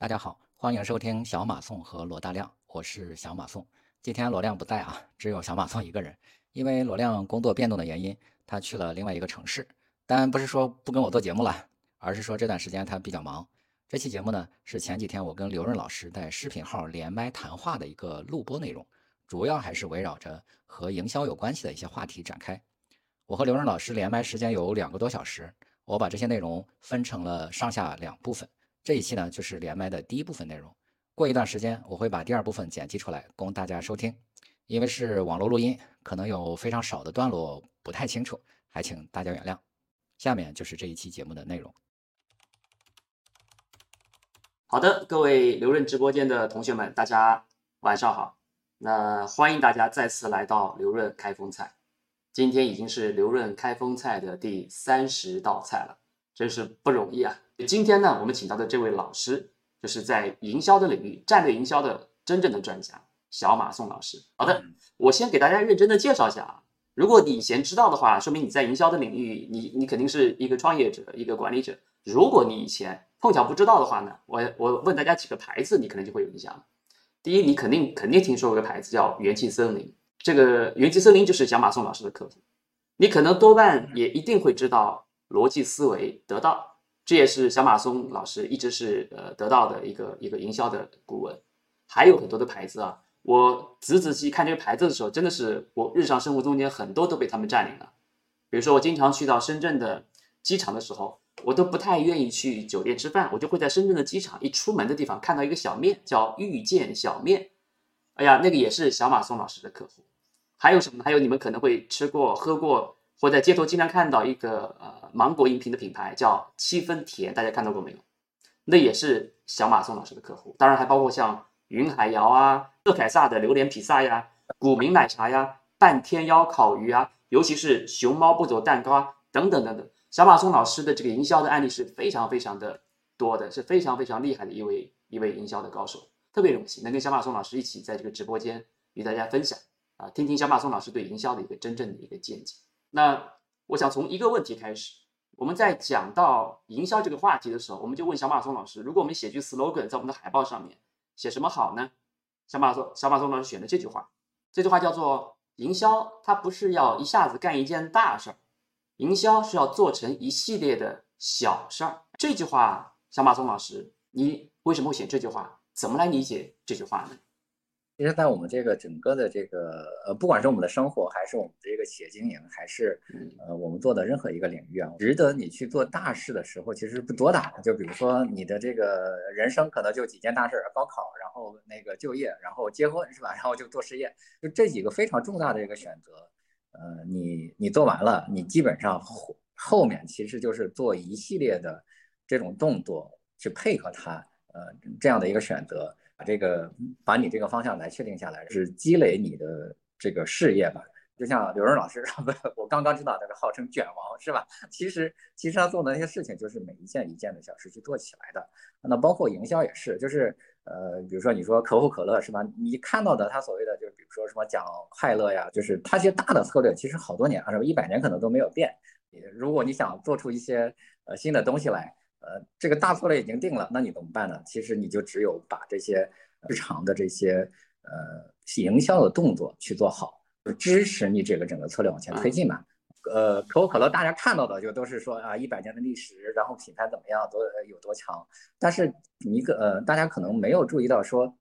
大家好，欢迎收听小马宋和罗大亮，我是小马宋。今天罗亮不在啊，只有小马宋一个人。因为罗亮工作变动的原因，他去了另外一个城市。但不是说不跟我做节目了，而是说这段时间他比较忙。这期节目呢，是前几天我跟刘润老师在视频号连麦谈话的一个录播内容，主要还是围绕着和营销有关系的一些话题展开。我和刘润老师连麦时间有两个多小时，我把这些内容分成了上下两部分。这一期呢，就是连麦的第一部分内容。过一段时间，我会把第二部分剪辑出来供大家收听。因为是网络录音，可能有非常少的段落不太清楚，还请大家原谅。下面就是这一期节目的内容。好的，各位刘润直播间的同学们，大家晚上好。那欢迎大家再次来到刘润开封菜。今天已经是刘润开封菜的第三十道菜了，真是不容易啊。今天呢，我们请到的这位老师，就是在营销的领域，战略营销的真正的专家，小马宋老师。好的，我先给大家认真的介绍一下啊。如果你以前知道的话，说明你在营销的领域，你你肯定是一个创业者，一个管理者。如果你以前碰巧不知道的话呢，我我问大家几个牌子，你可能就会有印象。第一，你肯定肯定听说过个牌子叫元气森林，这个元气森林就是小马宋老师的客户。你可能多半也一定会知道逻辑思维得到。这也是小马松老师一直是呃得到的一个一个营销的顾问，还有很多的牌子啊，我仔仔细看这个牌子的时候，真的是我日常生活中间很多都被他们占领了。比如说我经常去到深圳的机场的时候，我都不太愿意去酒店吃饭，我就会在深圳的机场一出门的地方看到一个小面，叫遇见小面。哎呀，那个也是小马松老师的客户。还有什么？还有你们可能会吃过喝过。或在街头经常看到一个呃芒果饮品的品牌叫七分甜，大家看到过没有？那也是小马宋老师的客户。当然还包括像云海肴啊、乐凯撒的榴莲披萨呀、古茗奶茶呀、半天妖烤鱼啊，尤其是熊猫不走蛋糕啊等等等等。小马宋老师的这个营销的案例是非常非常的多的，是非常非常厉害的一位一位营销的高手。特别荣幸能跟小马宋老师一起在这个直播间与大家分享啊，听听小马宋老师对营销的一个真正的一个见解。那我想从一个问题开始，我们在讲到营销这个话题的时候，我们就问小马松老师：如果我们写句 slogan 在我们的海报上面，写什么好呢？小马松小马松老师选的这句话，这句话叫做“营销它不是要一下子干一件大事儿，营销是要做成一系列的小事儿”。这句话，小马松老师，你为什么会选这句话？怎么来理解这句话呢？其实，在我们这个整个的这个呃，不管是我们的生活，还是我们这个企业经营，还是呃我们做的任何一个领域啊，值得你去做大事的时候，其实不多的。就比如说你的这个人生，可能就几件大事：高考，然后那个就业，然后结婚，是吧？然后就做事业，就这几个非常重大的一个选择。呃，你你做完了，你基本上后后面其实就是做一系列的这种动作去配合它，呃，这样的一个选择。把这个，把你这个方向来确定下来，是积累你的这个事业吧。就像刘润老师，不，我刚刚知道那个号称卷王是吧？其实，其实他做的那些事情，就是每一件一件的小事去做起来的。那包括营销也是，就是呃，比如说你说可口可乐是吧？你看到的他所谓的，就是比如说什么讲快乐呀，就是他一些大的策略，其实好多年啊，是吧？一百年可能都没有变。如果你想做出一些呃新的东西来。呃，这个大策略已经定了，那你怎么办呢？其实你就只有把这些日常的这些呃营销的动作去做好，就支持你这个整个策略往前推进嘛。呃，可口可乐大家看到的就都是说啊，一百年的历史，然后品牌怎么样，多有多强。但是一个呃，大家可能没有注意到说，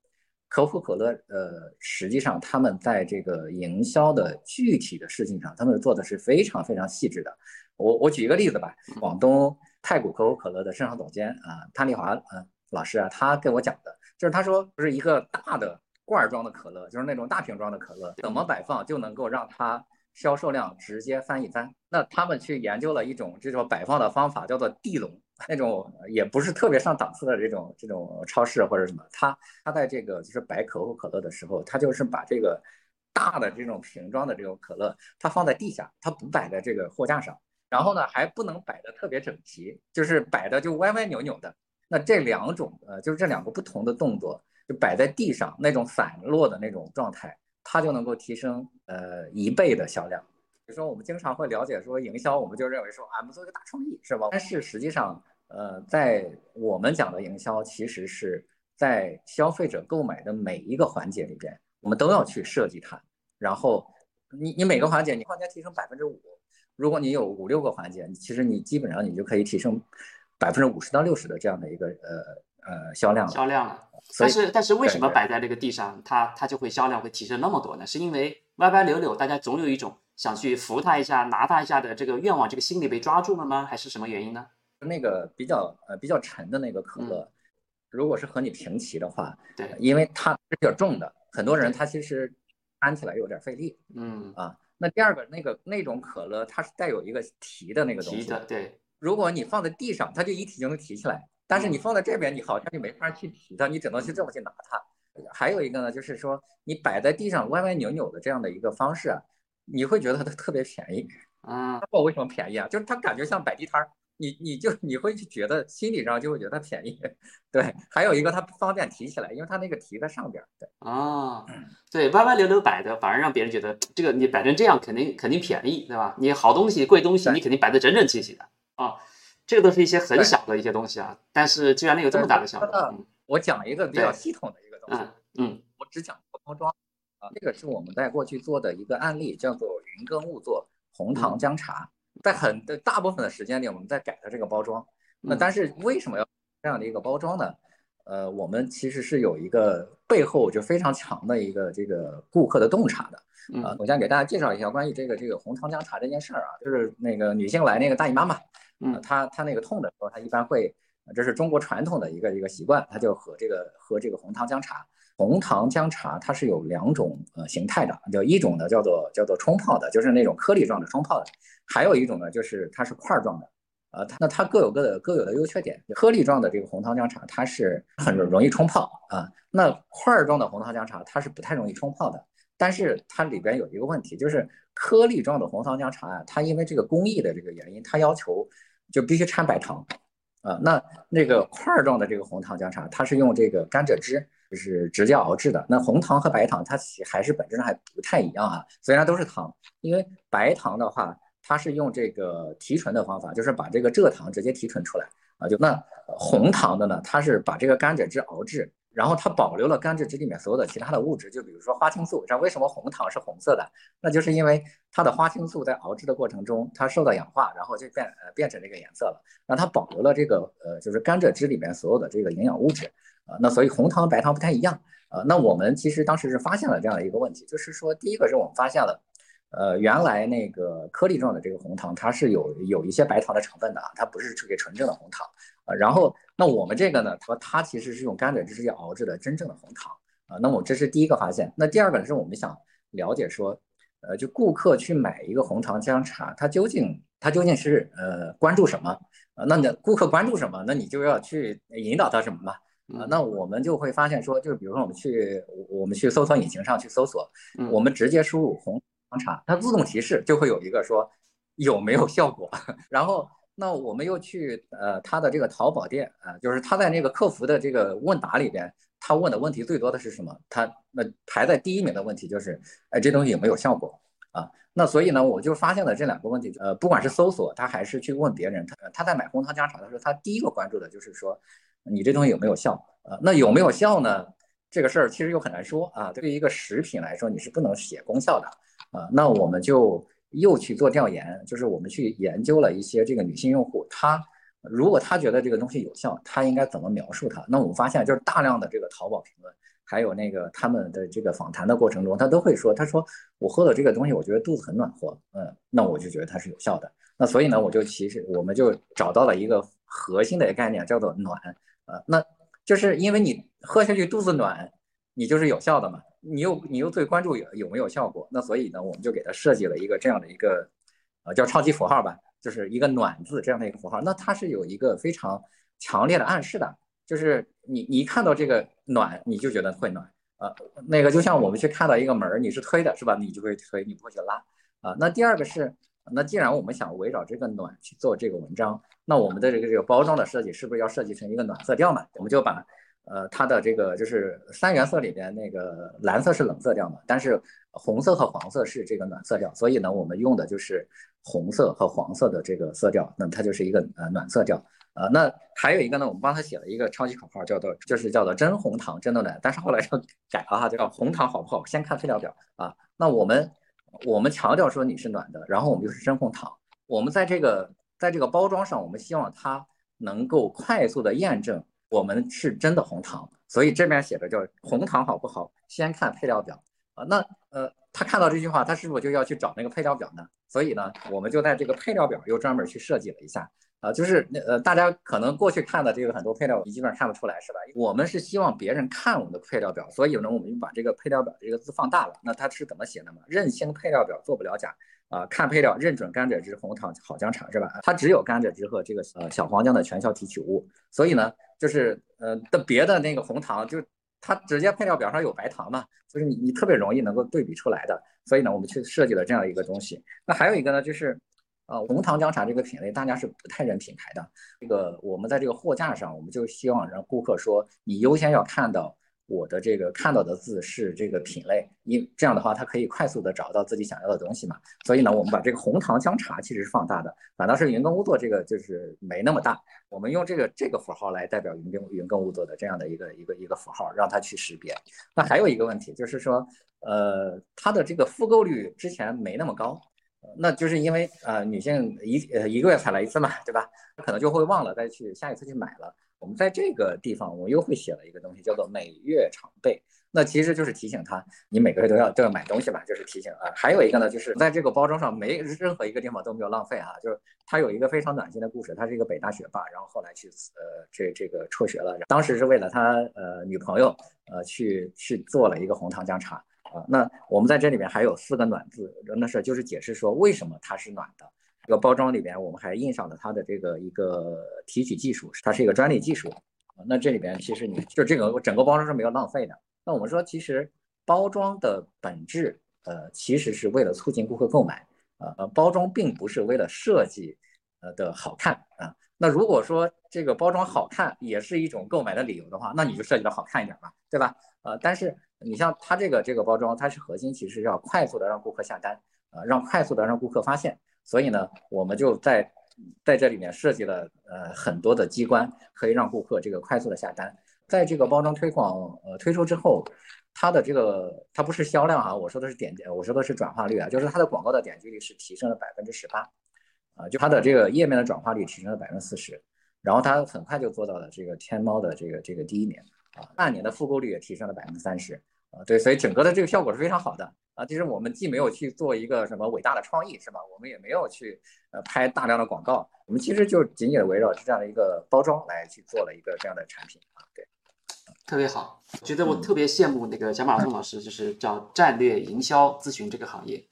可口可乐呃，实际上他们在这个营销的具体的事情上，他们做的是非常非常细致的。我我举一个例子吧，广东。太古可口可乐的市场总监啊，潘丽华啊老师啊，他跟我讲的，就是他说，就是一个大的罐装的可乐，就是那种大瓶装的可乐，怎么摆放就能够让它销售量直接翻一番。那他们去研究了一种这种摆放的方法，叫做地笼，那种也不是特别上档次的这种这种超市或者什么，他他在这个就是摆可口可乐的时候，他就是把这个大的这种瓶装的这种可乐，它放在地下，它不摆在这个货架上。然后呢，还不能摆的特别整齐，就是摆的就歪歪扭扭的。那这两种，呃，就是这两个不同的动作，就摆在地上那种散落的那种状态，它就能够提升呃一倍的销量。比如说，我们经常会了解说营销，我们就认为说，啊，我们做一个大创意是吧？但是实际上，呃，在我们讲的营销，其实是在消费者购买的每一个环节里边，我们都要去设计它。然后你你每个环节你换价提升百分之五，如果你有五六个环节，其实你基本上你就可以提升百分之五十到六十的这样的一个呃呃销量销量了。但是但是为什么摆在这个地上，它它就会销量会提升那么多呢？是因为歪歪扭扭，大家总有一种想去扶它一下、拿它一下的这个愿望，这个心理被抓住了吗？还是什么原因呢？那个比较呃比较沉的那个可乐，如果是和你平齐的话，对，因为它是比较重的，很多人他其实搬起来有点费力，嗯啊。那第二个那个那种可乐，它是带有一个提的那个东西，提的对。如果你放在地上，它就一提就能提起来，但是你放在这边，你好像就没法去提它，你只能去这么去拿它。还有一个呢，就是说你摆在地上歪歪扭扭的这样的一个方式啊，你会觉得它特别便宜，啊，道为什么便宜啊？就是它感觉像摆地摊儿。你你就你会觉得心理上就会觉得它便宜，对，还有一个它方便提起来，因为它那个提在上边，对啊，对，歪歪扭扭摆的反而让别人觉得这个你摆成这样肯定肯定便宜，对吧？你好东西贵东西你肯定摆的整整齐齐的啊，这个都是一些很小的一些东西啊，但是居然能有这么大的效果。我讲一个比较系统的一个东西，嗯，我只讲包装啊，这个是我们在过去做的一个案例，叫做云耕雾作红糖姜茶。在很的大部分的时间里，我们在改它这个包装。那但是为什么要这样的一个包装呢？呃，我们其实是有一个背后就非常强的一个这个顾客的洞察的。啊，我先给大家介绍一下关于这个这个红糖姜茶这件事儿啊，就是那个女性来那个大姨妈嘛，嗯，她她那个痛的时候，她一般会，这是中国传统的一个一个习惯，她就喝这个喝这个红糖姜茶。红糖姜茶它是有两种呃形态的，就一种呢叫做叫做冲泡的，就是那种颗粒状的冲泡的，还有一种呢就是它是块状的，呃，它那它各有各的各有的优缺点。颗粒状的这个红糖姜茶它是很容易冲泡啊，那块状的红糖姜茶它是不太容易冲泡的，但是它里边有一个问题，就是颗粒状的红糖姜茶啊，它因为这个工艺的这个原因，它要求就必须掺白糖啊，那那个块状的这个红糖姜茶，它是用这个甘蔗汁。就是直接熬制的。那红糖和白糖，它其实还是本质上还不太一样啊。虽然都是糖，因为白糖的话，它是用这个提纯的方法，就是把这个蔗糖直接提纯出来啊。就那红糖的呢，它是把这个甘蔗汁熬制，然后它保留了甘蔗汁里面所有的其他的物质，就比如说花青素。道为什么红糖是红色的？那就是因为它的花青素在熬制的过程中，它受到氧化，然后就变呃变成这个颜色了。那它保留了这个呃，就是甘蔗汁里面所有的这个营养物质。啊，那所以红糖和白糖不太一样啊。那我们其实当时是发现了这样的一个问题，就是说，第一个是我们发现了，呃，原来那个颗粒状的这个红糖，它是有有一些白糖的成分的啊，它不是这个纯正的红糖啊。然后，那我们这个呢，它它其实是用甘蔗汁去熬制的真正的红糖啊。那么这是第一个发现。那第二个，是我们想了解说，呃，就顾客去买一个红糖姜茶，他究竟他究竟是呃关注什么？那你顾客关注什么？那你就要去引导他什么嘛？啊，那我们就会发现说，就是比如说我们去我们去搜索引擎上去搜索，我们直接输入红糖茶，它自动提示就会有一个说有没有效果。然后那我们又去呃它的这个淘宝店啊，就是他在那个客服的这个问答里边，他问的问题最多的是什么？他那排在第一名的问题就是，哎，这东西有没有效果啊？那所以呢，我就发现了这两个问题，呃，不管是搜索他还是去问别人，他他在买红糖姜茶的时候，他第一个关注的就是说。你这东西有没有效啊？那有没有效呢？这个事儿其实又很难说啊。对于一个食品来说，你是不能写功效的啊。那我们就又去做调研，就是我们去研究了一些这个女性用户，她如果她觉得这个东西有效，她应该怎么描述它？那我们发现，就是大量的这个淘宝评论，还有那个他们的这个访谈的过程中，他都会说，他说我喝了这个东西，我觉得肚子很暖和，嗯，那我就觉得它是有效的。那所以呢，我就其实我们就找到了一个核心的概念，叫做暖。啊，那就是因为你喝下去肚子暖，你就是有效的嘛。你又你又最关注有有没有效果，那所以呢，我们就给它设计了一个这样的一个，呃，叫超级符号吧，就是一个暖字这样的一个符号。那它是有一个非常强烈的暗示的，就是你你一看到这个暖，你就觉得会暖啊。那个就像我们去看到一个门，你是推的是吧？你就会推，你不会去拉啊。那第二个是。那既然我们想围绕这个暖去做这个文章，那我们的这个这个包装的设计是不是要设计成一个暖色调嘛？我们就把呃它的这个就是三原色里边那个蓝色是冷色调嘛，但是红色和黄色是这个暖色调，所以呢我们用的就是红色和黄色的这个色调，那它就是一个呃暖色调呃，那还有一个呢，我们帮他写了一个超级口号，叫做就是叫做真红糖真的暖，但是后来就改了哈，叫红糖好不好？先看配料表啊。那我们我们强调说你是暖的，然后我们就是真红糖。我们在这个在这个包装上，我们希望它能够快速的验证我们是真的红糖，所以这边写的叫红糖好不好？先看配料表啊。那呃，他看到这句话，他是不是就要去找那个配料表呢？所以呢，我们就在这个配料表又专门去设计了一下。啊，就是那呃，大家可能过去看的这个很多配料，你基本上看不出来，是吧？我们是希望别人看我们的配料表，所以呢，我们就把这个配料表这个字放大了。那它是怎么写的嘛？认清配料表，做不了假啊！看配料，认准甘蔗汁、红糖、好姜茶，是吧？它只有甘蔗汁和这个呃小黄姜的全效提取物，所以呢，就是呃的别的那个红糖，就它直接配料表上有白糖嘛，就是你你特别容易能够对比出来的。所以呢，我们去设计了这样一个东西。那还有一个呢，就是。呃，红糖姜茶这个品类，大家是不太认品牌的。这个我们在这个货架上，我们就希望让顾客说，你优先要看到我的这个看到的字是这个品类，因这样的话，他可以快速的找到自己想要的东西嘛。所以呢，我们把这个红糖姜茶其实是放大的，反倒是云耕屋做这个就是没那么大。我们用这个这个符号来代表云耕云耕屋做的这样的一个一个一个符号，让它去识别。那还有一个问题就是说，呃，它的这个复购率之前没那么高。那就是因为呃女性一呃一个月才来一次嘛，对吧？可能就会忘了再去下一次去买了。我们在这个地方，我又会写了一个东西，叫做每月常备。那其实就是提醒他，你每个月都要都要买东西嘛，就是提醒啊。还有一个呢，就是在这个包装上没任何一个地方都没有浪费啊，就是它有一个非常暖心的故事。他是一个北大学霸，然后后来去呃这这个辍学了，当时是为了他呃女朋友呃去去做了一个红糖姜茶。啊，那我们在这里面还有四个暖字，那是就是解释说为什么它是暖的。这个包装里边我们还印上了它的这个一个提取技术，它是一个专利技术。那这里边其实你就这个整个包装是没有浪费的。那我们说其实包装的本质，呃，其实是为了促进顾客购买。呃，包装并不是为了设计，呃的好看啊。那如果说这个包装好看也是一种购买的理由的话，那你就设计的好看一点吧，对吧？呃，但是。你像它这个这个包装，它是核心，其实要快速的让顾客下单，呃，让快速的让顾客发现。所以呢，我们就在在这里面设计了呃很多的机关，可以让顾客这个快速的下单。在这个包装推广呃推出之后，它的这个它不是销量啊，我说的是点我说的是转化率啊，就是它的广告的点击率是提升了百分之十八，啊，就它的这个页面的转化率提升了百分之四十，然后它很快就做到了这个天猫的这个这个第一名。半年的复购率也提升了百分之三十啊，对，所以整个的这个效果是非常好的啊。其实我们既没有去做一个什么伟大的创意，是吧？我们也没有去呃拍大量的广告，我们其实就仅仅围绕这样的一个包装来去做了一个这样的产品啊。对，特别好，觉得我特别羡慕那个贾马松老师，就是叫战略营销咨询这个行业，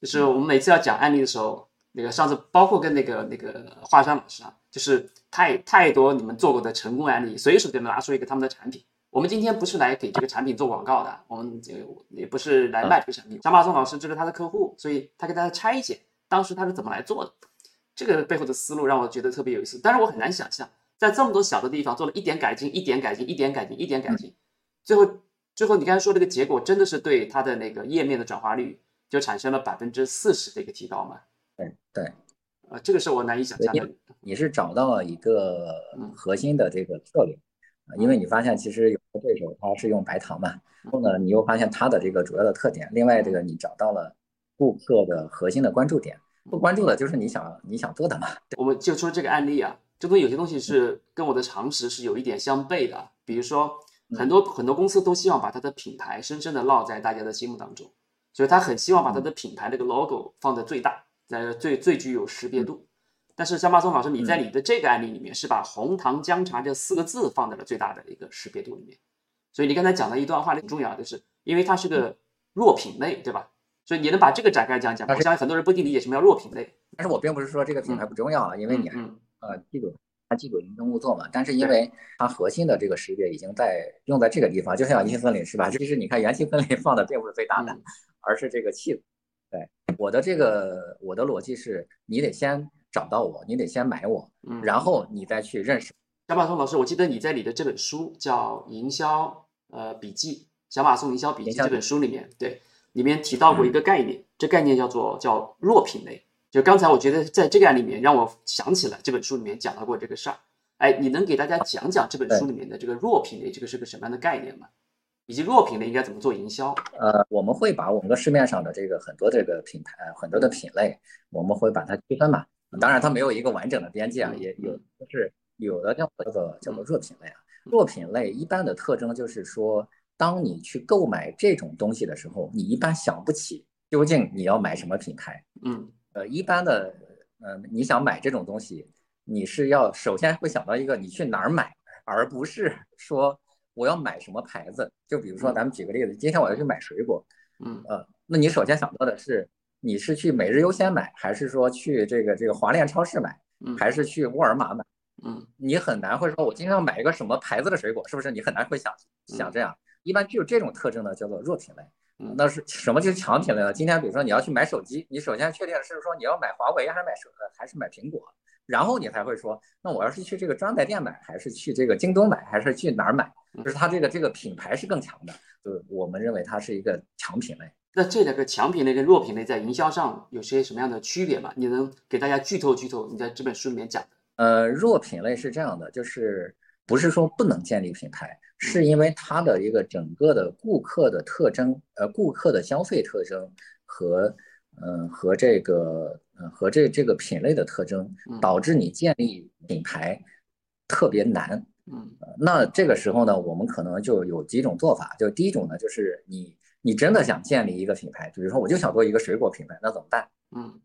就是我们每次要讲案例的时候，那个上次包括跟那个那个华山老师啊。就是太太多你们做过的成功案例，随手就能拿出一个他们的产品。我们今天不是来给这个产品做广告的，我们这也不是来卖这个产品。小马松老师这是他的客户，所以他给大家拆解当时他是怎么来做的，这个背后的思路让我觉得特别有意思。但是我很难想象，在这么多小的地方做了一点改进，一点改进，一点改进，一点改进，最后最后你刚才说这个结果真的是对他的那个页面的转化率就产生了百分之四十的一个提高吗？对对。啊，这个是我难以想象的。你是找到了一个核心的这个策略啊，因为你发现其实有的对手他是用白糖嘛，然后呢，你又发现它的这个主要的特点。另外，这个你找到了顾客的核心的关注点，不关注的就是你想你想做的嘛。我们就说这个案例啊，这东西有些东西是跟我的常识是有一点相悖的。比如说，很多很多公司都希望把它的品牌深深的烙在大家的心目当中，所以他很希望把它的品牌这个 logo 放在最大。在最最具有识别度，但是张巴松老师，你在你的这个案例里面是把红糖姜茶这四个字放在了最大的一个识别度里面，所以你刚才讲的一段话很重要，就是因为它是个弱品类，对吧？所以你能把这个展开讲讲？我相信很多人不一定理解什么叫弱品类。但是我并不是说这个品牌不重要啊，因为你还呃记住它记住云耕物作嘛，但是因为它核心的这个识别已经在用在这个地方，就像元气森林是吧？其实你看元气森林放的并不是最大的，而是这个气。对我的这个我的逻辑是，你得先找到我，你得先买我，然后你再去认识。小马松老师，我记得你在你的这本书叫《营销呃笔记》，小马松营销笔记这本书里面，对里面提到过一个概念，这概念叫做叫弱品类。就刚才我觉得在这个案里面，让我想起了这本书里面讲到过这个事儿。哎，你能给大家讲讲这本书里面的这个弱品类，这个是个什么样的概念吗？以及弱品类应该怎么做营销？呃，我们会把我们的市面上的这个很多这个品牌，很多的品类，我们会把它区分嘛。当然，它没有一个完整的边界啊，也有就是有的叫叫做叫做弱品类啊。弱品类一般的特征就是说，当你去购买这种东西的时候，你一般想不起究竟你要买什么品牌。嗯，呃，一般的，呃，你想买这种东西。你是要首先会想到一个你去哪儿买，而不是说我要买什么牌子。就比如说，咱们举个例子，今天我要去买水果，嗯呃，那你首先想到的是你是去每日优鲜买，还是说去这个这个华联超市买，还是去沃尔玛买？嗯，你很难会说我今天要买一个什么牌子的水果，是不是？你很难会想想这样。一般具有这种特征的，叫做弱品类。那是什么就是强品类呢？今天比如说你要去买手机，你首先确定是说你要买华为还是买手还是买苹果？然后你才会说，那我要是去这个专卖店买，还是去这个京东买，还是去哪儿买？就是它这个这个品牌是更强的，就是我们认为它是一个强品类。那这两个强品类跟弱品类在营销上有些什么样的区别吗？你能给大家剧透剧透？你在这本书里面讲的。呃，弱品类是这样的，就是不是说不能建立品牌，是因为它的一个整个的顾客的特征，呃，顾客的消费特征和。嗯，和这个，嗯，和这这个品类的特征，导致你建立品牌特别难。嗯，那这个时候呢，我们可能就有几种做法。就第一种呢，就是你你真的想建立一个品牌，比如说我就想做一个水果品牌，那怎么办？嗯，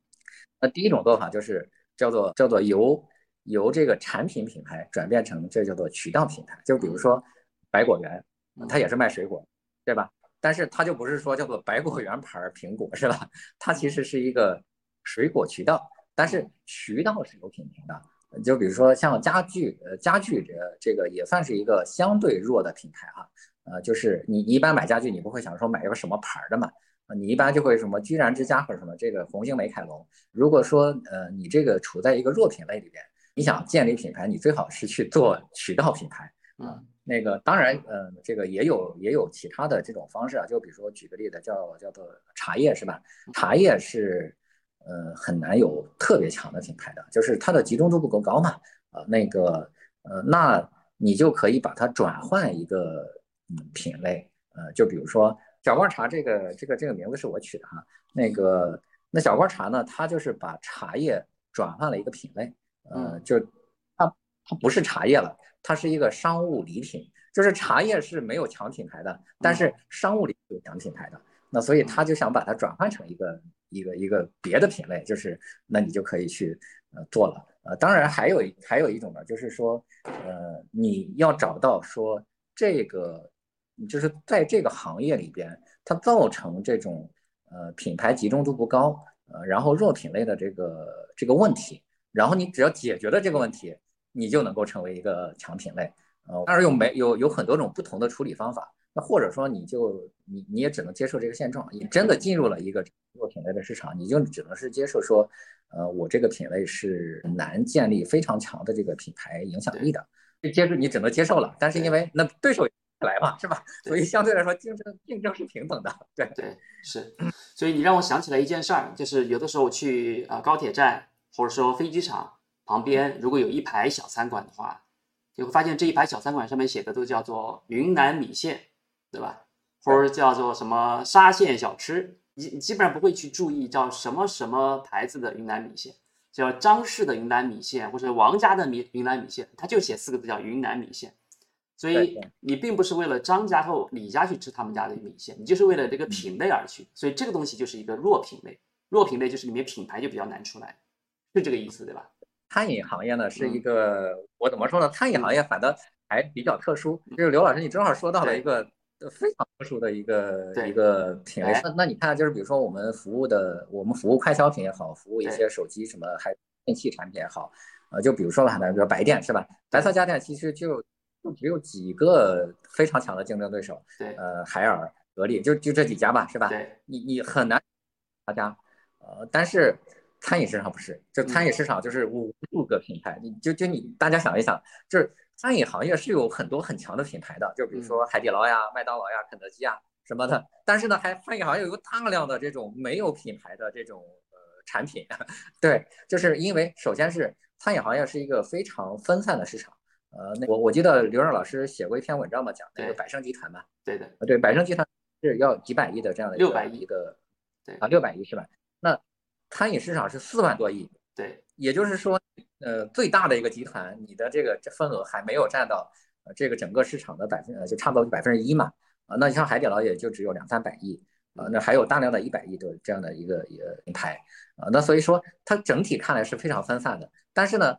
那第一种做法就是叫做叫做由由这个产品品牌转变成这叫做渠道品牌。就比如说百果园，它也是卖水果，对吧？但是它就不是说叫做百果园牌苹果是吧？它其实是一个水果渠道，但是渠道是有品牌的。就比如说像家具，呃，家具这这个也算是一个相对弱的品牌哈。呃，就是你你一般买家具，你不会想说买一个什么牌的嘛？你一般就会什么居然之家或者什么这个红星美凯龙。如果说呃你这个处在一个弱品类里边，你想建立品牌，你最好是去做渠道品牌啊。那个当然，呃，这个也有也有其他的这种方式啊，就比如说举个例子，叫叫做茶叶是吧？茶叶是，呃，很难有特别强的品牌的，就是它的集中度不够高嘛。啊，那个，呃，那你就可以把它转换一个嗯品类，呃，就比如说小罐茶这个这个这个名字是我取的哈。那个那小罐茶呢，它就是把茶叶转换了一个品类，呃，就它它不是茶叶了。它是一个商务礼品，就是茶叶是没有强品牌的，但是商务礼有强品牌的，那所以他就想把它转换成一个一个一个别的品类，就是那你就可以去呃做了，呃，当然还有还有一种呢，就是说呃你要找到说这个就是在这个行业里边，它造成这种呃品牌集中度不高，呃然后弱品类的这个这个问题，然后你只要解决了这个问题。你就能够成为一个强品类，呃，当然有没有有很多种不同的处理方法，那或者说你就你你也只能接受这个现状，你真的进入了一个弱品类的市场，你就只能是接受说，呃，我这个品类是难建立非常强的这个品牌影响力的，接受你只能接受了，但是因为那对手来嘛，是吧？所以相对来说竞争竞争是平等的，对。对是，所以你让我想起来一件事儿，就是有的时候去啊高铁站或者说飞机场。旁边如果有一排小餐馆的话，你会发现这一排小餐馆上面写的都叫做云南米线，对吧？或者叫做什么沙县小吃，你你基本上不会去注意叫什么什么牌子的云南米线，叫张氏的云南米线或者王家的米云南米线，它就写四个字叫云南米线。所以你并不是为了张家或李家去吃他们家的米线，你就是为了这个品类而去。所以这个东西就是一个弱品类，弱品类就是里面品牌就比较难出来，是这个意思，对吧？餐饮行业呢是一个，我怎么说呢？餐饮行业反倒还比较特殊。就是刘老师，你正好说到了一个非常特殊的一个一个品类。那那你看，就是比如说我们服务的，我们服务快消品也好，服务一些手机什么，还电器产品也好，呃，就比如说吧，比如白电是吧？白色家电其实就就只有几个非常强的竞争对手。对，呃，海尔、格力，就就这几家吧，是吧？对，你你很难大家，呃，但是。餐饮市场不是，就餐饮市场就是无数个品牌，你就就你大家想一想，就是餐饮行业是有很多很强的品牌的，就比如说海底捞呀、麦当劳呀、肯德基呀什么的。但是呢，还餐饮行业有大量的这种没有品牌的这种呃产品，对，就是因为首先是餐饮行业是一个非常分散的市场，呃，那我我记得刘润老师写过一篇文章嘛，讲那个百胜集团嘛，对的，对，百胜集团是要几百亿的这样的一个600亿一个，对啊，六百亿是吧？那餐饮市场是四万多亿，对，也就是说，呃，最大的一个集团，你的这个这份额还没有占到呃这个整个市场的百分呃就差不多百分之一嘛，啊，那像海底捞也就只有两三百亿，啊，那还有大量的一百亿的这样的一个一个品牌，啊，那所以说它整体看来是非常分散的，但是呢。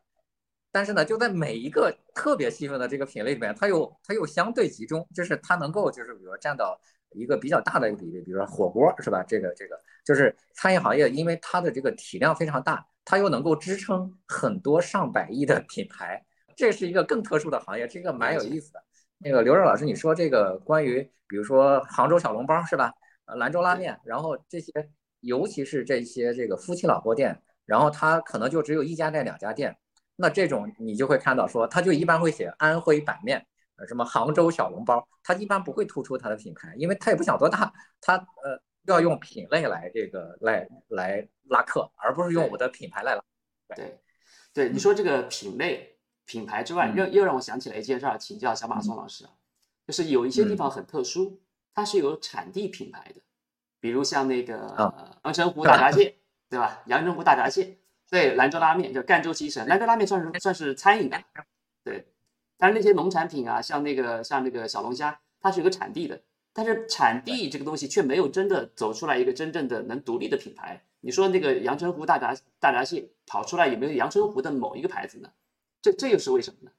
但是呢，就在每一个特别细分的这个品类里面，它又它又相对集中，就是它能够就是比如说占到一个比较大的一个比例，比如说火锅是吧？这个这个就是餐饮行业，因为它的这个体量非常大，它又能够支撑很多上百亿的品牌，这是一个更特殊的行业，这个蛮有意思的。那个刘润老师，你说这个关于比如说杭州小笼包是吧？呃，兰州拉面，然后这些，尤其是这些这个夫妻老婆店，然后它可能就只有一家店、两家店。那这种你就会看到说，他就一般会写安徽板面，呃，什么杭州小笼包，它一般不会突出它的品牌，因为它也不想做大，它呃要用品类来这个来来拉客，而不是用我的品牌来拉。对，对，你说这个品类品牌之外，又又让我想起来一件事儿，请教小马宋老师啊，就是有一些地方很特殊，它是有产地品牌的，比如像那个阳澄湖大闸蟹，对吧？阳澄湖大闸蟹。对，兰州拉面就赣州七省，兰州拉面算是算是餐饮的，对。但是那些农产品啊，像那个像那个小龙虾，它是有个产地的，但是产地这个东西却没有真的走出来一个真正的能独立的品牌。你说那个阳澄湖大闸大闸蟹跑出来有没有阳澄湖的某一个牌子呢？这这又是为什么呢？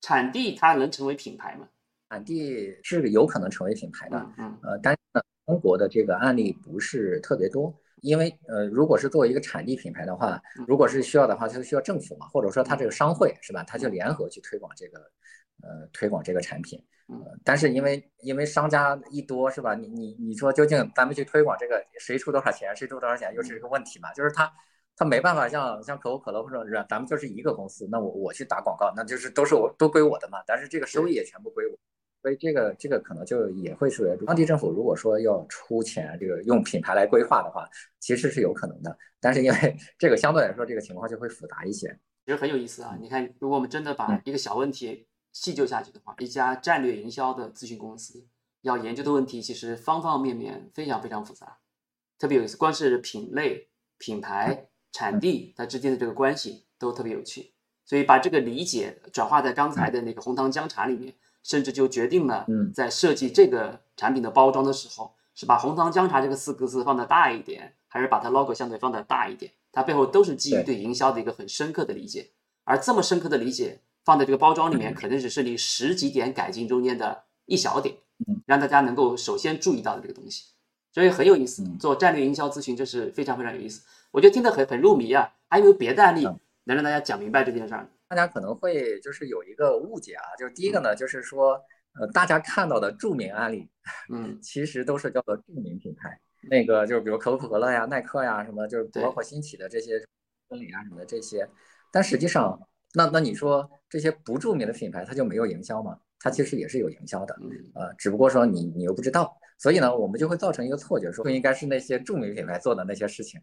产地它能成为品牌吗？产地是有可能成为品牌的，嗯嗯，呃，但是呢，中国的这个案例不是特别多。因为呃，如果是作为一个产地品牌的话，如果是需要的话，就需要政府嘛，或者说它这个商会是吧？它就联合去推广这个，呃，推广这个产品。呃，但是因为因为商家一多是吧？你你你说究竟咱们去推广这个，谁出多少钱，谁出多少钱，又是一个问题嘛？就是他他没办法像像可口可乐或者咱们就是一个公司，那我我去打广告，那就是都是我都归我的嘛。但是这个收益也全部归我。所以这个这个可能就也会是当地政府如果说要出钱，这个用品牌来规划的话，其实是有可能的。但是因为这个相对来说，这个情况就会复杂一些。其实很有意思啊！你看，如果我们真的把一个小问题细究下去的话，一家战略营销的咨询公司要研究的问题，其实方方面面非常非常复杂，特别有意思。光是品类、品牌、产地它之间的这个关系都特别有趣。所以把这个理解转化在刚才的那个红糖姜茶里面。甚至就决定了，在设计这个产品的包装的时候，是把“红糖姜茶”这个四个字放的大一点，还是把它 logo 相对放的大一点？它背后都是基于对营销的一个很深刻的理解。而这么深刻的理解放在这个包装里面，可能只是你十几点改进中间的一小点，让大家能够首先注意到的这个东西。所以很有意思，做战略营销咨询这是非常非常有意思。我觉得听得很很入迷啊！还有没有别的案例能让大家讲明白这件事儿？大家可能会就是有一个误解啊，就是第一个呢，就是说，呃，大家看到的著名案例，嗯，其实都是叫做著名品牌，那个就是比如可口可乐呀、耐克呀什么，就是包括新起的这些婚礼啊什么的这些，但实际上，那那你说这些不著名的品牌，它就没有营销吗？它其实也是有营销的，呃，只不过说你你又不知道，所以呢，我们就会造成一个错觉，说不应该是那些著名品牌做的那些事情，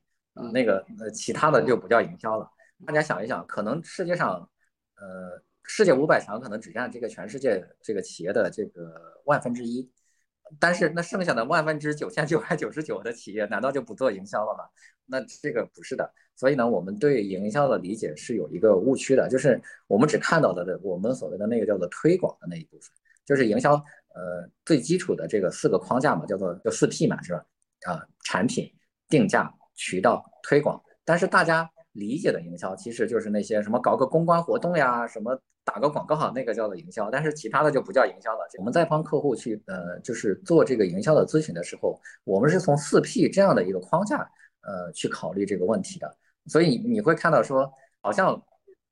那个呃其他的就不叫营销了。大家想一想，可能世界上。呃，世界五百强可能只占这个全世界这个企业的这个万分之一，但是那剩下的万分之九千九百九十九的企业，难道就不做营销了吗？那这个不是的。所以呢，我们对营销的理解是有一个误区的，就是我们只看到的我们所谓的那个叫做推广的那一部分，就是营销呃最基础的这个四个框架嘛，叫做叫四 P 嘛，是吧？啊，产品、定价、渠道、推广。但是大家。理解的营销其实就是那些什么搞个公关活动呀，什么打个广告，那个叫做营销。但是其他的就不叫营销了。我们在帮客户去呃，就是做这个营销的咨询的时候，我们是从四 P 这样的一个框架呃去考虑这个问题的。所以你会看到说，好像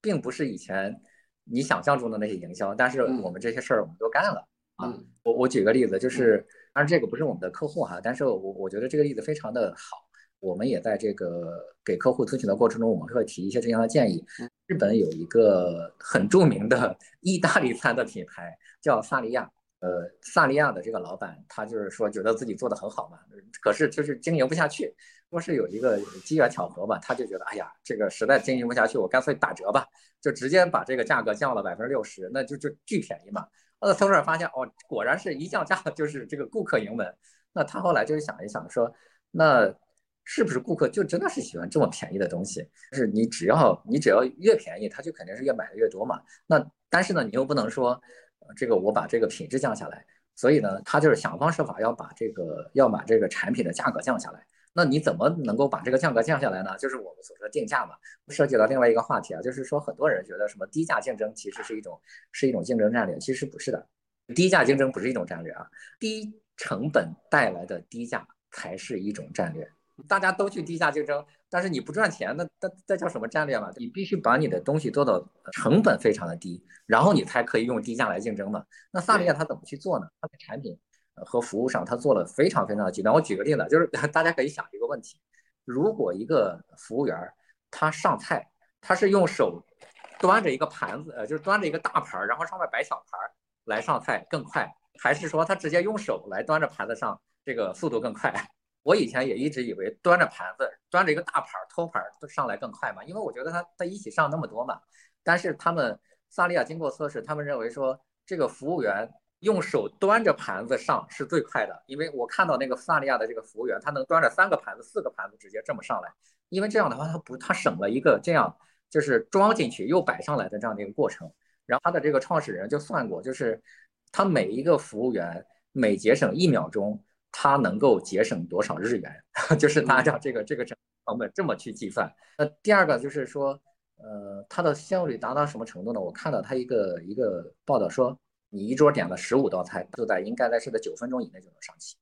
并不是以前你想象中的那些营销，但是我们这些事儿我们都干了啊。我我举个例子，就是当然这个不是我们的客户哈，但是我我觉得这个例子非常的好。我们也在这个给客户咨询的过程中，我们会提一些这样的建议。日本有一个很著名的意大利餐的品牌叫萨利亚，呃，萨利亚的这个老板，他就是说觉得自己做的很好嘛，可是就是经营不下去。说是有一个机缘巧合吧，他就觉得，哎呀，这个实在经营不下去，我干脆打折吧，就直接把这个价格降了百分之六十，那就就巨便宜嘛。呃，从这儿发现，哦，果然是一降价就是这个顾客盈门。那他后来就是想一想，说，那是不是顾客就真的是喜欢这么便宜的东西？就是你只要你只要越便宜，他就肯定是越买的越多嘛。那但是呢，你又不能说。这个我把这个品质降下来，所以呢，他就是想方设法要把这个要把这个产品的价格降下来。那你怎么能够把这个价格降下来呢？就是我们所说的定价嘛。涉及到另外一个话题啊，就是说很多人觉得什么低价竞争其实是一种是一种竞争战略，其实不是的。低价竞争不是一种战略啊，低成本带来的低价才是一种战略。大家都去低价竞争，但是你不赚钱，那那那叫什么战略嘛？你必须把你的东西做到成本非常的低，然后你才可以用低价来竞争嘛。那萨利亚他怎么去做呢？他的产品和服务上他做了非常非常的极端。我举个例子，就是大家可以想一个问题：如果一个服务员他上菜，他是用手端着一个盘子，呃，就是端着一个大盘，然后上面摆小盘来上菜更快，还是说他直接用手来端着盘子上，这个速度更快？我以前也一直以为端着盘子，端着一个大盘托盘都上来更快嘛，因为我觉得他他一起上那么多嘛。但是他们萨利亚经过测试，他们认为说这个服务员用手端着盘子上是最快的，因为我看到那个萨利亚的这个服务员，他能端着三个盘子、四个盘子直接这么上来，因为这样的话他不他省了一个这样就是装进去又摆上来的这样的一个过程。然后他的这个创始人就算过，就是他每一个服务员每节省一秒钟。它能够节省多少日元？就是按照这个这个成成本这么去计算。那第二个就是说，呃，它的效率达到什么程度呢？我看到它一个一个报道说，你一桌点了十五道菜，就在应该在是在九分钟以内就能上齐，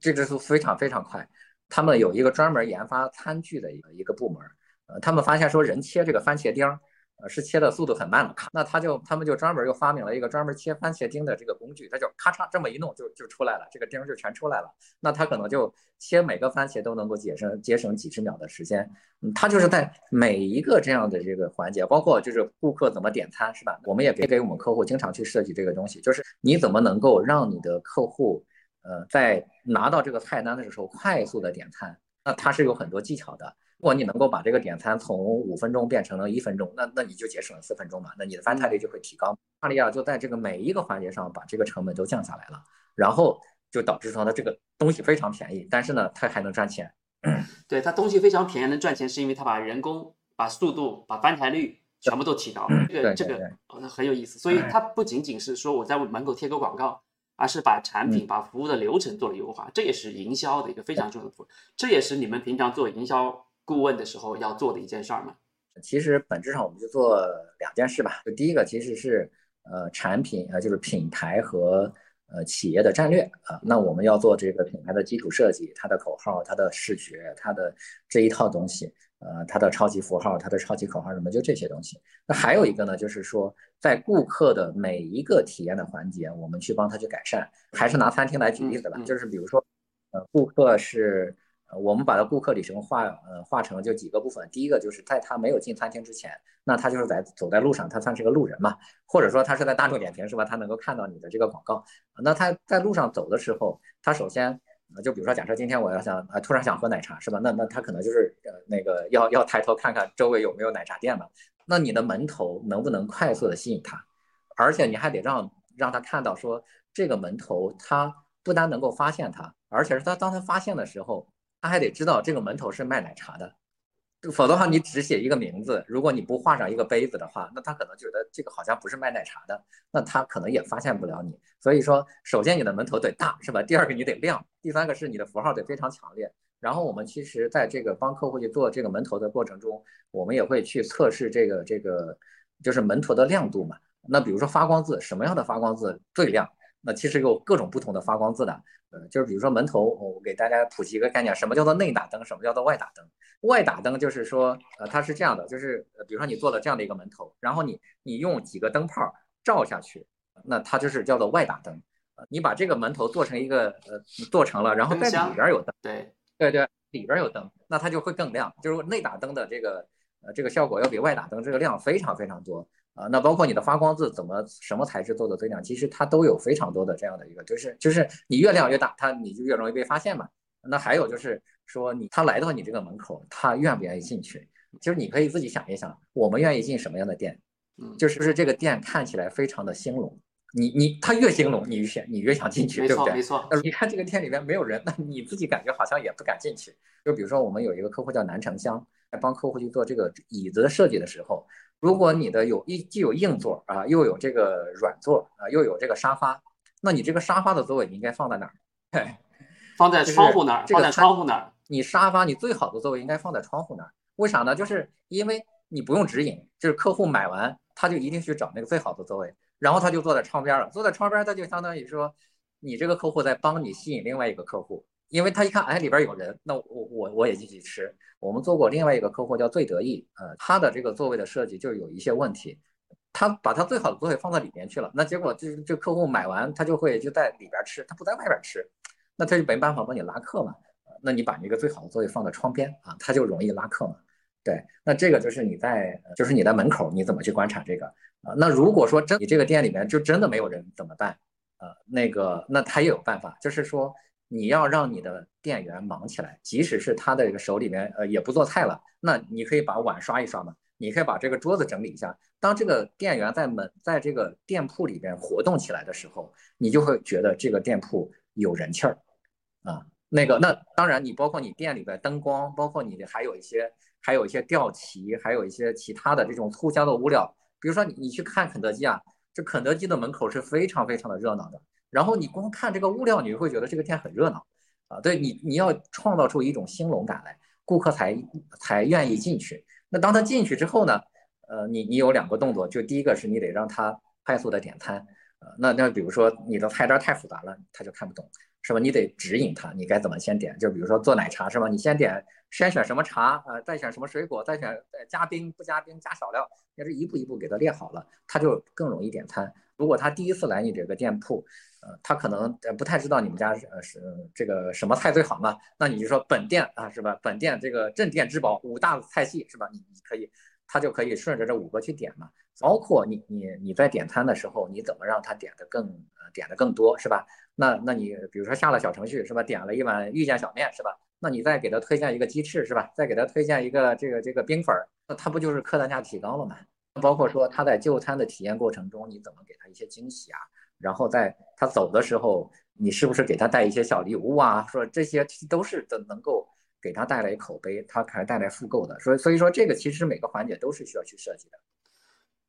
这个是非常非常快。他们有一个专门研发餐具的一个一个部门，呃，他们发现说人切这个番茄丁。呃，是切的速度很慢的，那他就他们就专门又发明了一个专门切番茄丁的这个工具，他就咔嚓这么一弄就就出来了，这个丁就全出来了。那他可能就切每个番茄都能够节省节省几十秒的时间。嗯，他就是在每一个这样的这个环节，包括就是顾客怎么点餐是吧？我们也给给我们客户经常去设计这个东西，就是你怎么能够让你的客户呃在拿到这个菜单的时候快速的点餐？那它是有很多技巧的。如果你能够把这个点餐从五分钟变成了一分钟，那那你就节省了四分钟嘛，那你的翻台率就会提高。萨利亚就在这个每一个环节上把这个成本都降下来了，然后就导致说它这个东西非常便宜，但是呢，它还能赚钱。对，它东西非常便宜能赚钱，是因为它把人工、把速度、把翻台率全部都提高。这个这个很有意思。所以它不仅仅是说我在门口贴个广告，而是把产品、把服务的流程做了优化，这也是营销的一个非常重要的部分。这也是你们平常做营销。顾问的时候要做的一件事儿吗？其实本质上我们就做两件事吧。就第一个其实是呃产品呃就是品牌和呃企业的战略啊。那我们要做这个品牌的基础设计，它的口号、它的视觉、它的这一套东西，呃它的超级符号、它的超级口号什么，就这些东西。那还有一个呢，就是说在顾客的每一个体验的环节，我们去帮他去改善。还是拿餐厅来举例子吧，就是比如说呃顾客是。我们把它顾客旅程化呃化成就几个部分，第一个就是在他没有进餐厅之前，那他就是在走在路上，他算是个路人嘛，或者说他是在大众点评是吧？他能够看到你的这个广告，那他在路上走的时候，他首先就比如说假设今天我要想啊突然想喝奶茶是吧？那那他可能就是呃那个要要抬头看看周围有没有奶茶店嘛？那你的门头能不能快速的吸引他？而且你还得让让他看到说这个门头他不单能够发现他，而且是他当他发现的时候。他还得知道这个门头是卖奶茶的，否则的话，你只写一个名字，如果你不画上一个杯子的话，那他可能觉得这个好像不是卖奶茶的，那他可能也发现不了你。所以说，首先你的门头得大，是吧？第二个你得亮，第三个是你的符号得非常强烈。然后我们其实在这个帮客户去做这个门头的过程中，我们也会去测试这个这个就是门头的亮度嘛。那比如说发光字，什么样的发光字最亮？那其实有各种不同的发光字的，呃，就是比如说门头，我给大家普及一个概念，什么叫做内打灯，什么叫做外打灯？外打灯就是说，呃，它是这样的，就是呃，比如说你做了这样的一个门头，然后你你用几个灯泡照下去，那它就是叫做外打灯。你把这个门头做成一个呃做成了，然后在里边有灯，对对对，里边有灯，那它就会更亮，就是内打灯的这个呃这个效果要比外打灯这个亮非常非常多。啊，那包括你的发光字怎么什么材质做的最亮，其实它都有非常多的这样的一个，就是就是你越亮越大，它你就越容易被发现嘛。那还有就是说你他来到你这个门口，他愿不愿意进去？就是你可以自己想一想，我们愿意进什么样的店？嗯，就是不是这个店看起来非常的兴隆？你你它越兴隆，你越想你越想进去，对不对？没错。你看这个店里面没有人，那你自己感觉好像也不敢进去。就比如说我们有一个客户叫南城香，在帮客户去做这个椅子的设计的时候。如果你的有一既有硬座啊，又有这个软座啊，又有这个沙发，那你这个沙发的座位你应该放在哪儿？放在窗户那儿，放在窗户那儿。你沙发你最好的座位应该放在窗户那儿，为啥呢？就是因为你不用指引，就是客户买完他就一定去找那个最好的座位，然后他就坐在窗边了。坐在窗边，他就相当于说，你这个客户在帮你吸引另外一个客户。因为他一看，哎，里边有人，那我我我也进去吃。我们做过另外一个客户叫最得意，呃，他的这个座位的设计就有一些问题，他把他最好的座位放到里面去了，那结果这这客户买完他就会就在里边吃，他不在外边吃，那他就没办法帮你拉客嘛。那你把那个最好的座位放在窗边啊，他就容易拉客嘛。对，那这个就是你在就是你在门口你怎么去观察这个啊？那如果说真你这个店里面就真的没有人怎么办？呃，那个那他也有办法，就是说。你要让你的店员忙起来，即使是他的这个手里面呃也不做菜了，那你可以把碗刷一刷嘛，你可以把这个桌子整理一下。当这个店员在门在这个店铺里边活动起来的时候，你就会觉得这个店铺有人气儿啊。那个那当然，你包括你店里的灯光，包括你的还有一些还有一些吊旗，还有一些其他的这种促销的物料，比如说你你去看肯德基啊，这肯德基的门口是非常非常的热闹的。然后你光看这个物料，你就会觉得这个店很热闹啊。对你，你要创造出一种兴隆感来，顾客才才愿意进去。那当他进去之后呢？呃，你你有两个动作，就第一个是你得让他快速的点餐。呃，那那比如说你的菜单太复杂了，他就看不懂，是吧？你得指引他，你该怎么先点。就比如说做奶茶是吧？你先点先选什么茶啊，再选什么水果，再选加冰不加冰加少料，要是一步一步给他列好了，他就更容易点餐。如果他第一次来你这个店铺，呃，他可能呃不太知道你们家是呃是这个什么菜最好嘛？那你就说本店啊是吧？本店这个镇店之宝五大菜系是吧？你你可以，他就可以顺着这五个去点嘛。包括你你你在点餐的时候，你怎么让他点的更呃点的更多是吧？那那你比如说下了小程序是吧？点了一碗遇见小面是吧？那你再给他推荐一个鸡翅是吧？再给他推荐一个这个这个冰粉儿，那他不就是客单价提高了吗？包括说他在就餐的体验过程中，你怎么给他一些惊喜啊？然后在他走的时候，你是不是给他带一些小礼物啊？说这些都是的，能够给他带来口碑，他还带来复购的。所以，所以说这个其实每个环节都是需要去设计的。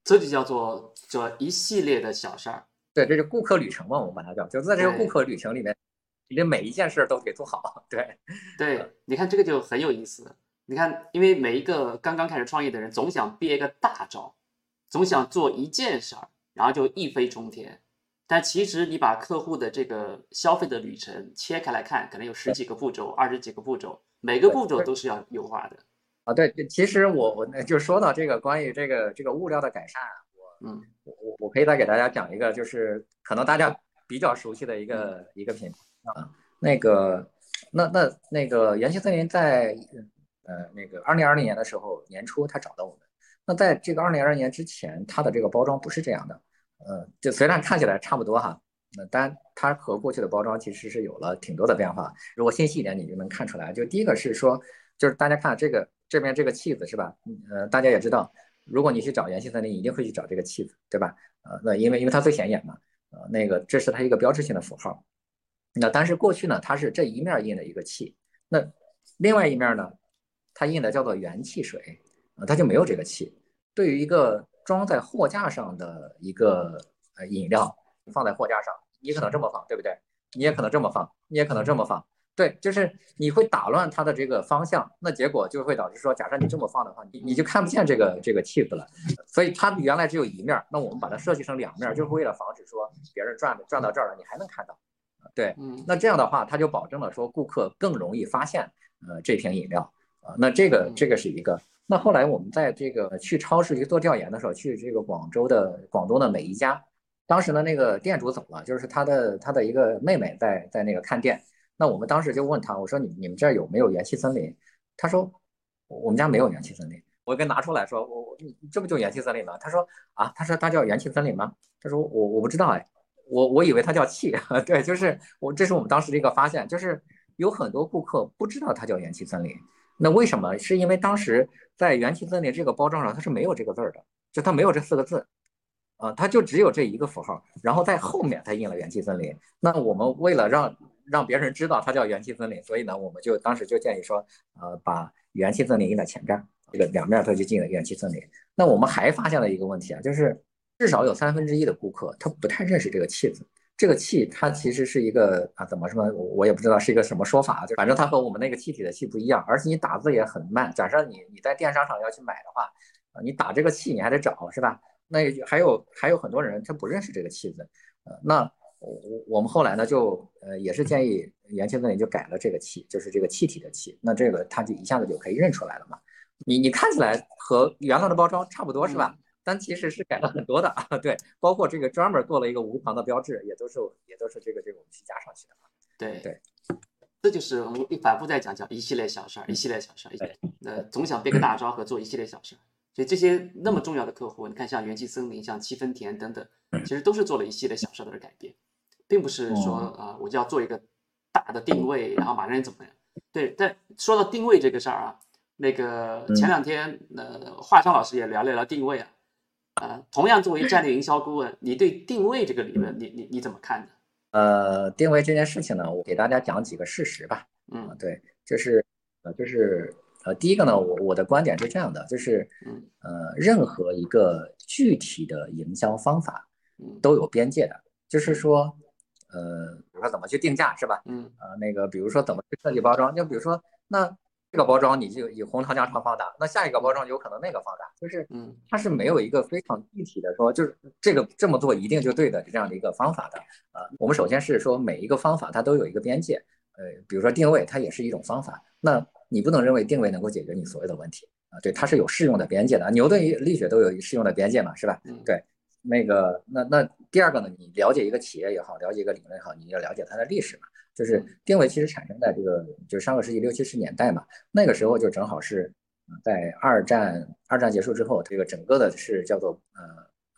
这就叫做叫一系列的小事儿。对，这是顾客旅程嘛，我们把它叫，就在这个顾客旅程里面，你的每一件事都给做好。对，对，你看这个就很有意思。你看，因为每一个刚刚开始创业的人，总想憋一个大招，总想做一件事儿，然后就一飞冲天。但其实你把客户的这个消费的旅程切开来看，可能有十几个步骤、二十几个步骤，每个步骤都是要优化的。啊，对，其实我我那就说到这个关于这个这个物料的改善，我嗯，我我我可以再给大家讲一个，就是可能大家比较熟悉的一个一个品牌啊，那个那那那个元气森林在呃那个二零二零年的时候年初他找到我们，那在这个二零二零年之前，它的这个包装不是这样的。呃，就虽然看起来差不多哈，那但它和过去的包装其实是有了挺多的变化。如果细细一点，你就能看出来。就第一个是说，就是大家看这个这边这个气子是吧？呃，大家也知道，如果你去找元气森林，一定会去找这个气子，对吧？呃，那因为因为它最显眼嘛，呃，那个这是它一个标志性的符号。那但是过去呢，它是这一面印的一个气，那另外一面呢，它印的叫做元气水啊，它就没有这个气。对于一个装在货架上的一个呃饮料，放在货架上，你可能这么放，对不对？你也可能这么放，你也可能这么放，对，就是你会打乱它的这个方向，那结果就会导致说，假设你这么放的话，你你就看不见这个这个气子了。所以它原来只有一面，那我们把它设计成两面，就是为了防止说别人转转到这儿了，你还能看到。对，那这样的话，它就保证了说顾客更容易发现呃这瓶饮料啊。那这个这个是一个。那后来我们在这个去超市去做调研的时候，去这个广州的广东的每一家，当时呢那个店主走了，就是他的他的一个妹妹在在那个看店。那我们当时就问他，我说你你们这儿有没有元气森林？他说我们家没有元气森林。我跟拿出来说，我你这不就元气森林吗？他说啊，他说它叫元气森林吗？他说我我不知道哎，我我以为它叫气，对，就是我这是我们当时的一个发现，就是有很多顾客不知道它叫元气森林。那为什么？是因为当时在元气森林这个包装上它是没有这个字儿的，就它没有这四个字，啊，它就只有这一个符号，然后在后面它印了元气森林。那我们为了让让别人知道它叫元气森林，所以呢，我们就当时就建议说，呃，把元气森林印在前边，这个两面它就进了元气森林。那我们还发现了一个问题啊，就是至少有三分之一的顾客他不太认识这个气字。这个气它其实是一个啊，怎么说？我我也不知道是一个什么说法，就反正它和我们那个气体的气不一样，而且你打字也很慢。假设你你在电商上要去买的话，你打这个气你还得找，是吧？那还有还有很多人他不认识这个气字，呃，那我我们后来呢就呃也是建议元气森林就改了这个气，就是这个气体的气，那这个它就一下子就可以认出来了嘛。你你看起来和原来的包装差不多是吧？但其实是改了很多的啊，对，包括这个专门做了一个无糖的标志，也都是也都是这个这个我们去加上去的。对对，这就是我们反复在讲讲一系列小事儿，一系列小事儿，呃，总想变个大招和做一系列小事儿。所以这些那么重要的客户，你看像元气森林、像七分甜等等，其实都是做了一系列小事儿的改变，并不是说啊，我就要做一个大的定位，然后马上怎么样？对，但说到定位这个事儿啊，那个前两天呃，华昌老师也聊了聊定位啊。呃，同样作为战略营销顾问，你对定位这个理论，你你你怎么看呢？呃，定位这件事情呢，我给大家讲几个事实吧。嗯，对，就是呃，就是呃，第一个呢，我我的观点是这样的，就是呃，任何一个具体的营销方法都有边界的，就是说，呃，比如说怎么去定价是吧？嗯，呃，那个比如说怎么去设计包装，就比如说那。这个包装你就以红糖姜茶放大，那下一个包装有可能那个放大，就是嗯，它是没有一个非常具体的说，就是这个这么做一定就对的这样的一个方法的啊。我们首先是说每一个方法它都有一个边界，呃，比如说定位，它也是一种方法，那你不能认为定位能够解决你所有的问题啊，对，它是有适用的边界的。牛顿力学都有适用的边界嘛，是吧？对，那个那那第二个呢，你了解一个企业也好，了解一个理论也好，你要了解它的历史嘛。就是定位其实产生在这个，就是上个世纪六七十年代嘛，那个时候就正好是在二战二战结束之后，这个整个的是叫做呃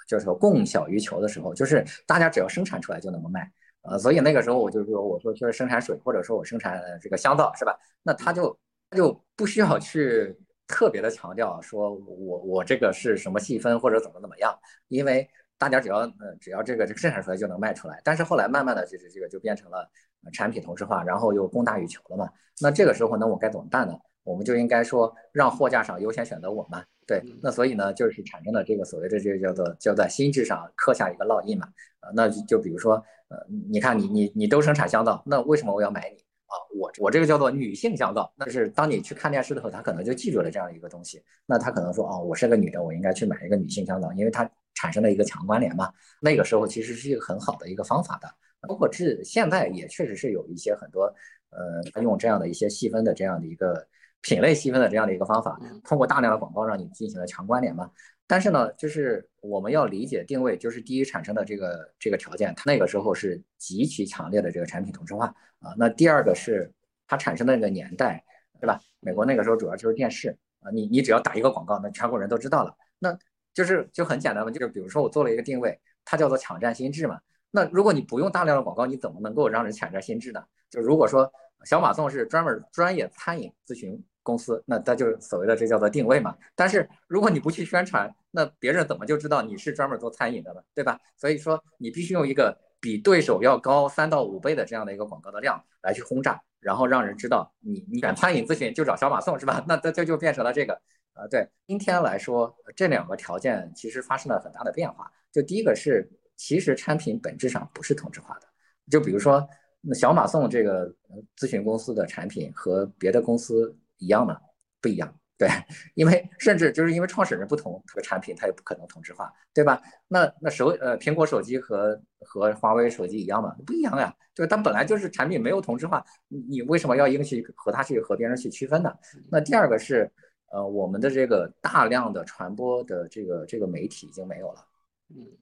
叫做供小于求的时候，就是大家只要生产出来就能够卖，呃，所以那个时候我就说我说就是生产水或者说我生产这个香皂是吧？那他就他就不需要去特别的强调说我我这个是什么细分或者怎么怎么样，因为大家只要呃只要这个这个生产出来就能卖出来，但是后来慢慢的就是这个就变成了。产品同质化，然后又供大于求了嘛？那这个时候呢，我该怎么办呢？我们就应该说让货架上优先选择我们。对，那所以呢，就是产生了这个所谓的这个叫做叫在心智上刻下一个烙印嘛。啊，那就比如说，呃，你看你你你都生产香皂，那为什么我要买你啊？我我这个叫做女性香皂，那是当你去看电视的时候，他可能就记住了这样一个东西。那他可能说，哦，我是个女的，我应该去买一个女性香皂，因为它产生了一个强关联嘛。那个时候其实是一个很好的一个方法的。包括至现在也确实是有一些很多，呃，用这样的一些细分的这样的一个品类细分的这样的一个方法，通过大量的广告让你进行了强关联嘛。但是呢，就是我们要理解定位，就是第一产生的这个这个条件，它那个时候是极其强烈的这个产品同质化啊。那第二个是它产生的那个年代，对吧？美国那个时候主要就是电视啊，你你只要打一个广告，那全国人都知道了。那就是就很简单嘛，就是比如说我做了一个定位，它叫做抢占心智嘛。那如果你不用大量的广告，你怎么能够让人抢占心智呢？就如果说小马送是专门专业餐饮咨询公司，那它就是所谓的这叫做定位嘛。但是如果你不去宣传，那别人怎么就知道你是专门做餐饮的呢？对吧？所以说你必须用一个比对手要高三到五倍的这样的一个广告的量来去轰炸，然后让人知道你你选餐饮咨询就找小马送是吧？那这这就变成了这个啊，对，今天来说这两个条件其实发生了很大的变化。就第一个是。其实产品本质上不是同质化的，就比如说那小马送这个咨询公司的产品和别的公司一样吗？不一样，对，因为甚至就是因为创始人不同，这个产品它也不可能同质化，对吧？那那手呃苹果手机和和华为手机一样吗？不一样呀，就是它本来就是产品没有同质化，你你为什么要硬去和它去和别人去区分呢？那第二个是呃我们的这个大量的传播的这个这个媒体已经没有了。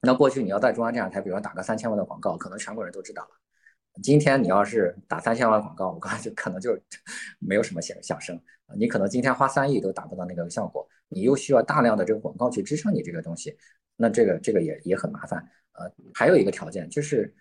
那过去你要在中央电视台，比如说打个三千万的广告，可能全国人都知道了。今天你要是打三千万广告，我刚才就可能就 没有什么响响声啊。你可能今天花三亿都达不到那个效果，你又需要大量的这个广告去支撑你这个东西，那这个这个也也很麻烦。呃，还有一个条件就是，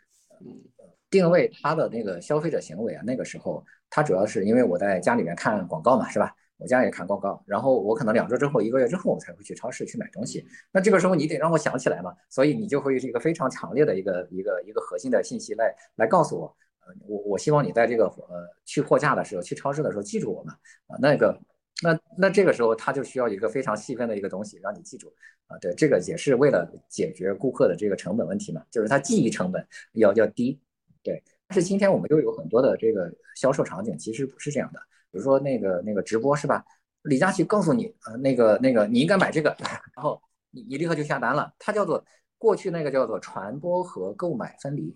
定位它的那个消费者行为啊，那个时候它主要是因为我在家里面看广告嘛，是吧？我家也看广告，然后我可能两周之后、一个月之后，我才会去超市去买东西。那这个时候你得让我想起来嘛，所以你就会是一个非常强烈的一个一个一个核心的信息来来告诉我，呃，我我希望你在这个呃去货架的时候、去超市的时候记住我们啊。那个那那这个时候他就需要一个非常细分的一个东西让你记住啊。对，这个也是为了解决顾客的这个成本问题嘛，就是他记忆成本要要低。对，但是今天我们又有很多的这个销售场景其实不是这样的。比如说那个那个直播是吧？李佳琦告诉你，呃，那个那个你应该买这个，然后你你立刻就下单了。它叫做过去那个叫做传播和购买分离，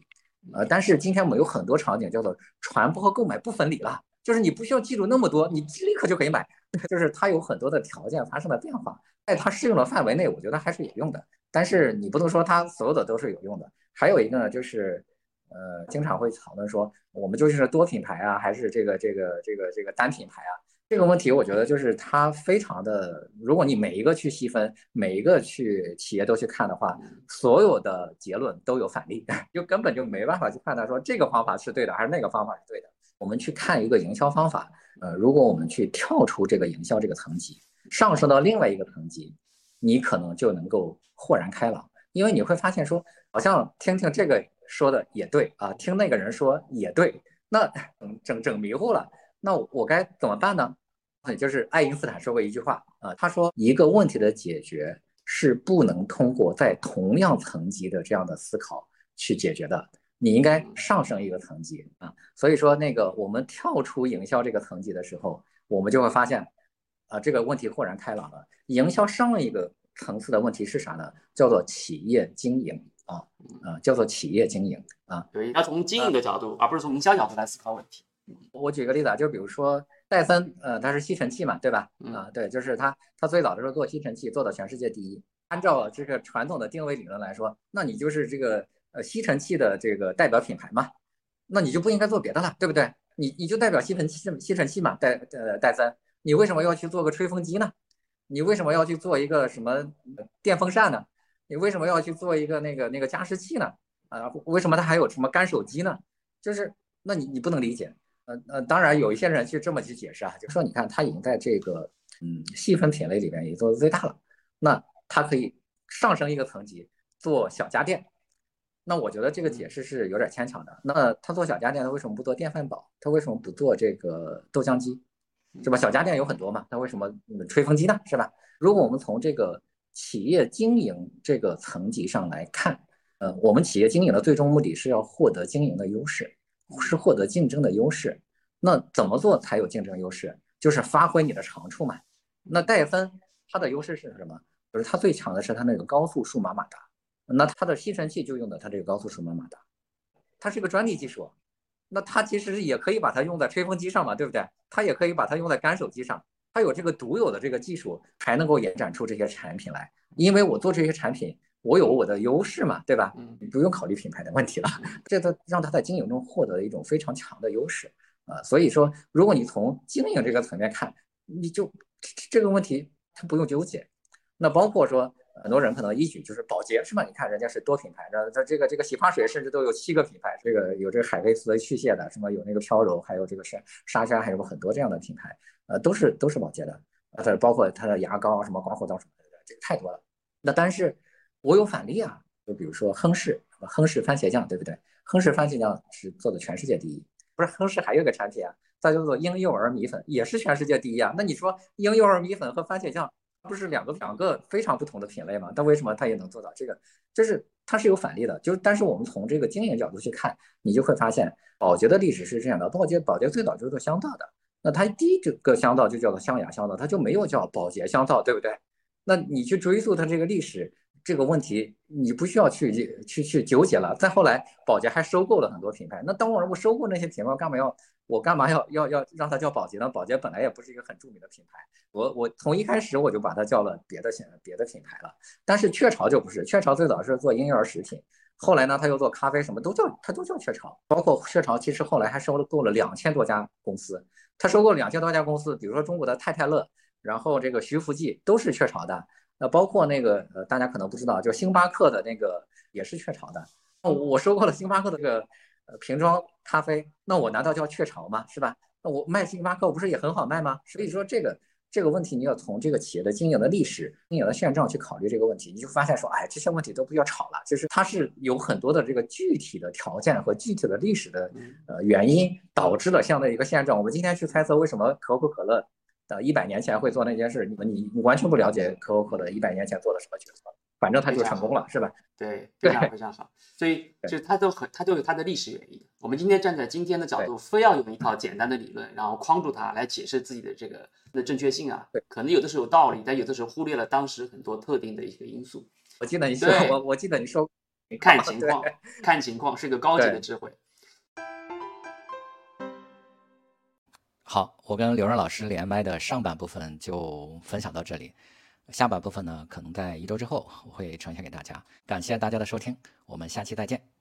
呃，但是今天我们有很多场景叫做传播和购买不分离了，就是你不需要记住那么多，你立刻就可以买。就是它有很多的条件发生了变化，在它适用的范围内，我觉得还是有用的。但是你不能说它所有的都是有用的。还有一个呢，就是。呃，经常会讨论说，我们究竟是多品牌啊，还是这个这个这个这个单品牌啊？这个问题，我觉得就是它非常的，如果你每一个去细分，每一个去企业都去看的话，所有的结论都有反例，就根本就没办法去判断说这个方法是对的还是那个方法是对的。我们去看一个营销方法，呃，如果我们去跳出这个营销这个层级，上升到另外一个层级，你可能就能够豁然开朗，因为你会发现说，好像听听这个。说的也对啊，听那个人说也对，那整整整迷糊了，那我该怎么办呢？就是爱因斯坦说过一句话啊，他说一个问题的解决是不能通过在同样层级的这样的思考去解决的，你应该上升一个层级啊。所以说那个我们跳出营销这个层级的时候，我们就会发现啊这个问题豁然开朗了。营销上一个层次的问题是啥呢？叫做企业经营。啊啊，叫做企业经营啊，对，要从经营的角度，而不是从营销角度来思考问题。我举个例子啊，就比如说戴森，呃，它是吸尘器嘛，对吧？啊，对，就是它，它最早的时候做吸尘器做到全世界第一。按照这个传统的定位理论来说，那你就是这个呃吸尘器的这个代表品牌嘛，那你就不应该做别的了，对不对？你你就代表吸尘器吸尘器嘛，戴呃戴森，你为什么要去做个吹风机呢？你为什么要去做一个什么电风扇呢？你为什么要去做一个那个那个加湿器呢？啊，为什么它还有什么干手机呢？就是，那你你不能理解。呃呃，当然有一些人去这么去解释啊，就说你看它已经在这个嗯细分品类里面也做的最大了，那它可以上升一个层级做小家电。那我觉得这个解释是有点牵强的。那他做小家电，他为什么不做电饭煲？他为什么不做这个豆浆机？是吧？小家电有很多嘛，他为什么吹风机呢？是吧？如果我们从这个。企业经营这个层级上来看，呃，我们企业经营的最终目的是要获得经营的优势，是获得竞争的优势。那怎么做才有竞争优势？就是发挥你的长处嘛。那戴森它的优势是什么？就是它最强的是它那个高速数码马达。那它的吸尘器就用的它这个高速数码马达，它是个专利技术。那它其实也可以把它用在吹风机上嘛，对不对？它也可以把它用在干手机上。它有这个独有的这个技术，才能够延展出这些产品来。因为我做这些产品，我有我的优势嘛，对吧？你不用考虑品牌的问题了，这都让它在经营中获得了一种非常强的优势啊。所以说，如果你从经营这个层面看，你就这个问题它不用纠结。那包括说。很多人可能一举就是保洁是吧？你看人家是多品牌的，它这个这个洗发水甚至都有七个品牌，这个有这个海飞丝去屑的，什么有那个飘柔，还有这个是莎莎，还有很多这样的品牌，呃，都是都是保洁的，呃，它包括它的牙膏什么刮胡刀什么的，这个太多了。那但是我有反例啊，就比如说亨氏，亨氏番茄酱，对不对？亨氏番茄酱是做的全世界第一，不是亨氏还有个产品啊，它叫做婴幼儿米粉，也是全世界第一啊。那你说婴幼儿米粉和番茄酱？不是两个两个非常不同的品类吗？但为什么它也能做到这个？就是它是有反例的。就是但是我们从这个经营角度去看，你就会发现，宝洁的历史是这样的：宝洁宝洁最早就是做香皂的，那它第一个香皂就叫做香雅香皂，它就没有叫宝洁香皂，对不对？那你去追溯它这个历史。这个问题你不需要去去去纠结了。再后来，宝洁还收购了很多品牌。那当我不收购那些品牌，干嘛要我干嘛要要要让它叫宝洁呢？宝洁本来也不是一个很著名的品牌。我我从一开始我就把它叫了别的品别的品牌了。但是雀巢就不是，雀巢最早是做婴幼儿食品后来呢，他又做咖啡，什么都叫他都叫雀巢。包括雀巢，其实后来还收购了两千多家公司。他收购两千多家公司，比如说中国的太太乐，然后这个徐福记都是雀巢的。那包括那个呃，大家可能不知道，就星巴克的那个也是雀巢的。我收购了星巴克的这个呃瓶装咖啡，那我难道叫雀巢吗？是吧？那我卖星巴克不是也很好卖吗？所以说这个。这个问题你要从这个企业的经营的历史、经营的现状去考虑这个问题，你就发现说，哎，这些问题都不要吵了，就是它是有很多的这个具体的条件和具体的历史的呃原因导致了这样的一个现状。我们今天去猜测为什么可口可乐的一百年前会做那件事，你们你你完全不了解可口可乐一百年前做了什么决策。反正他就成功了，是吧？对，非常非常好。所以 就他都很，他都有他的历史原因。我们今天站在今天的角度，非要用一套简单的理论，然后框住它来解释自己的这个的正确性啊，可能有的时候有道理，但有的时候忽略了当时很多特定的一个因素。我记得你说，我我记得你说，看情况，看情况是一个高级的智慧。好，我跟刘润老师连麦的上半部分就分享到这里。下半部分呢，可能在一周之后我会呈现给大家。感谢大家的收听，我们下期再见。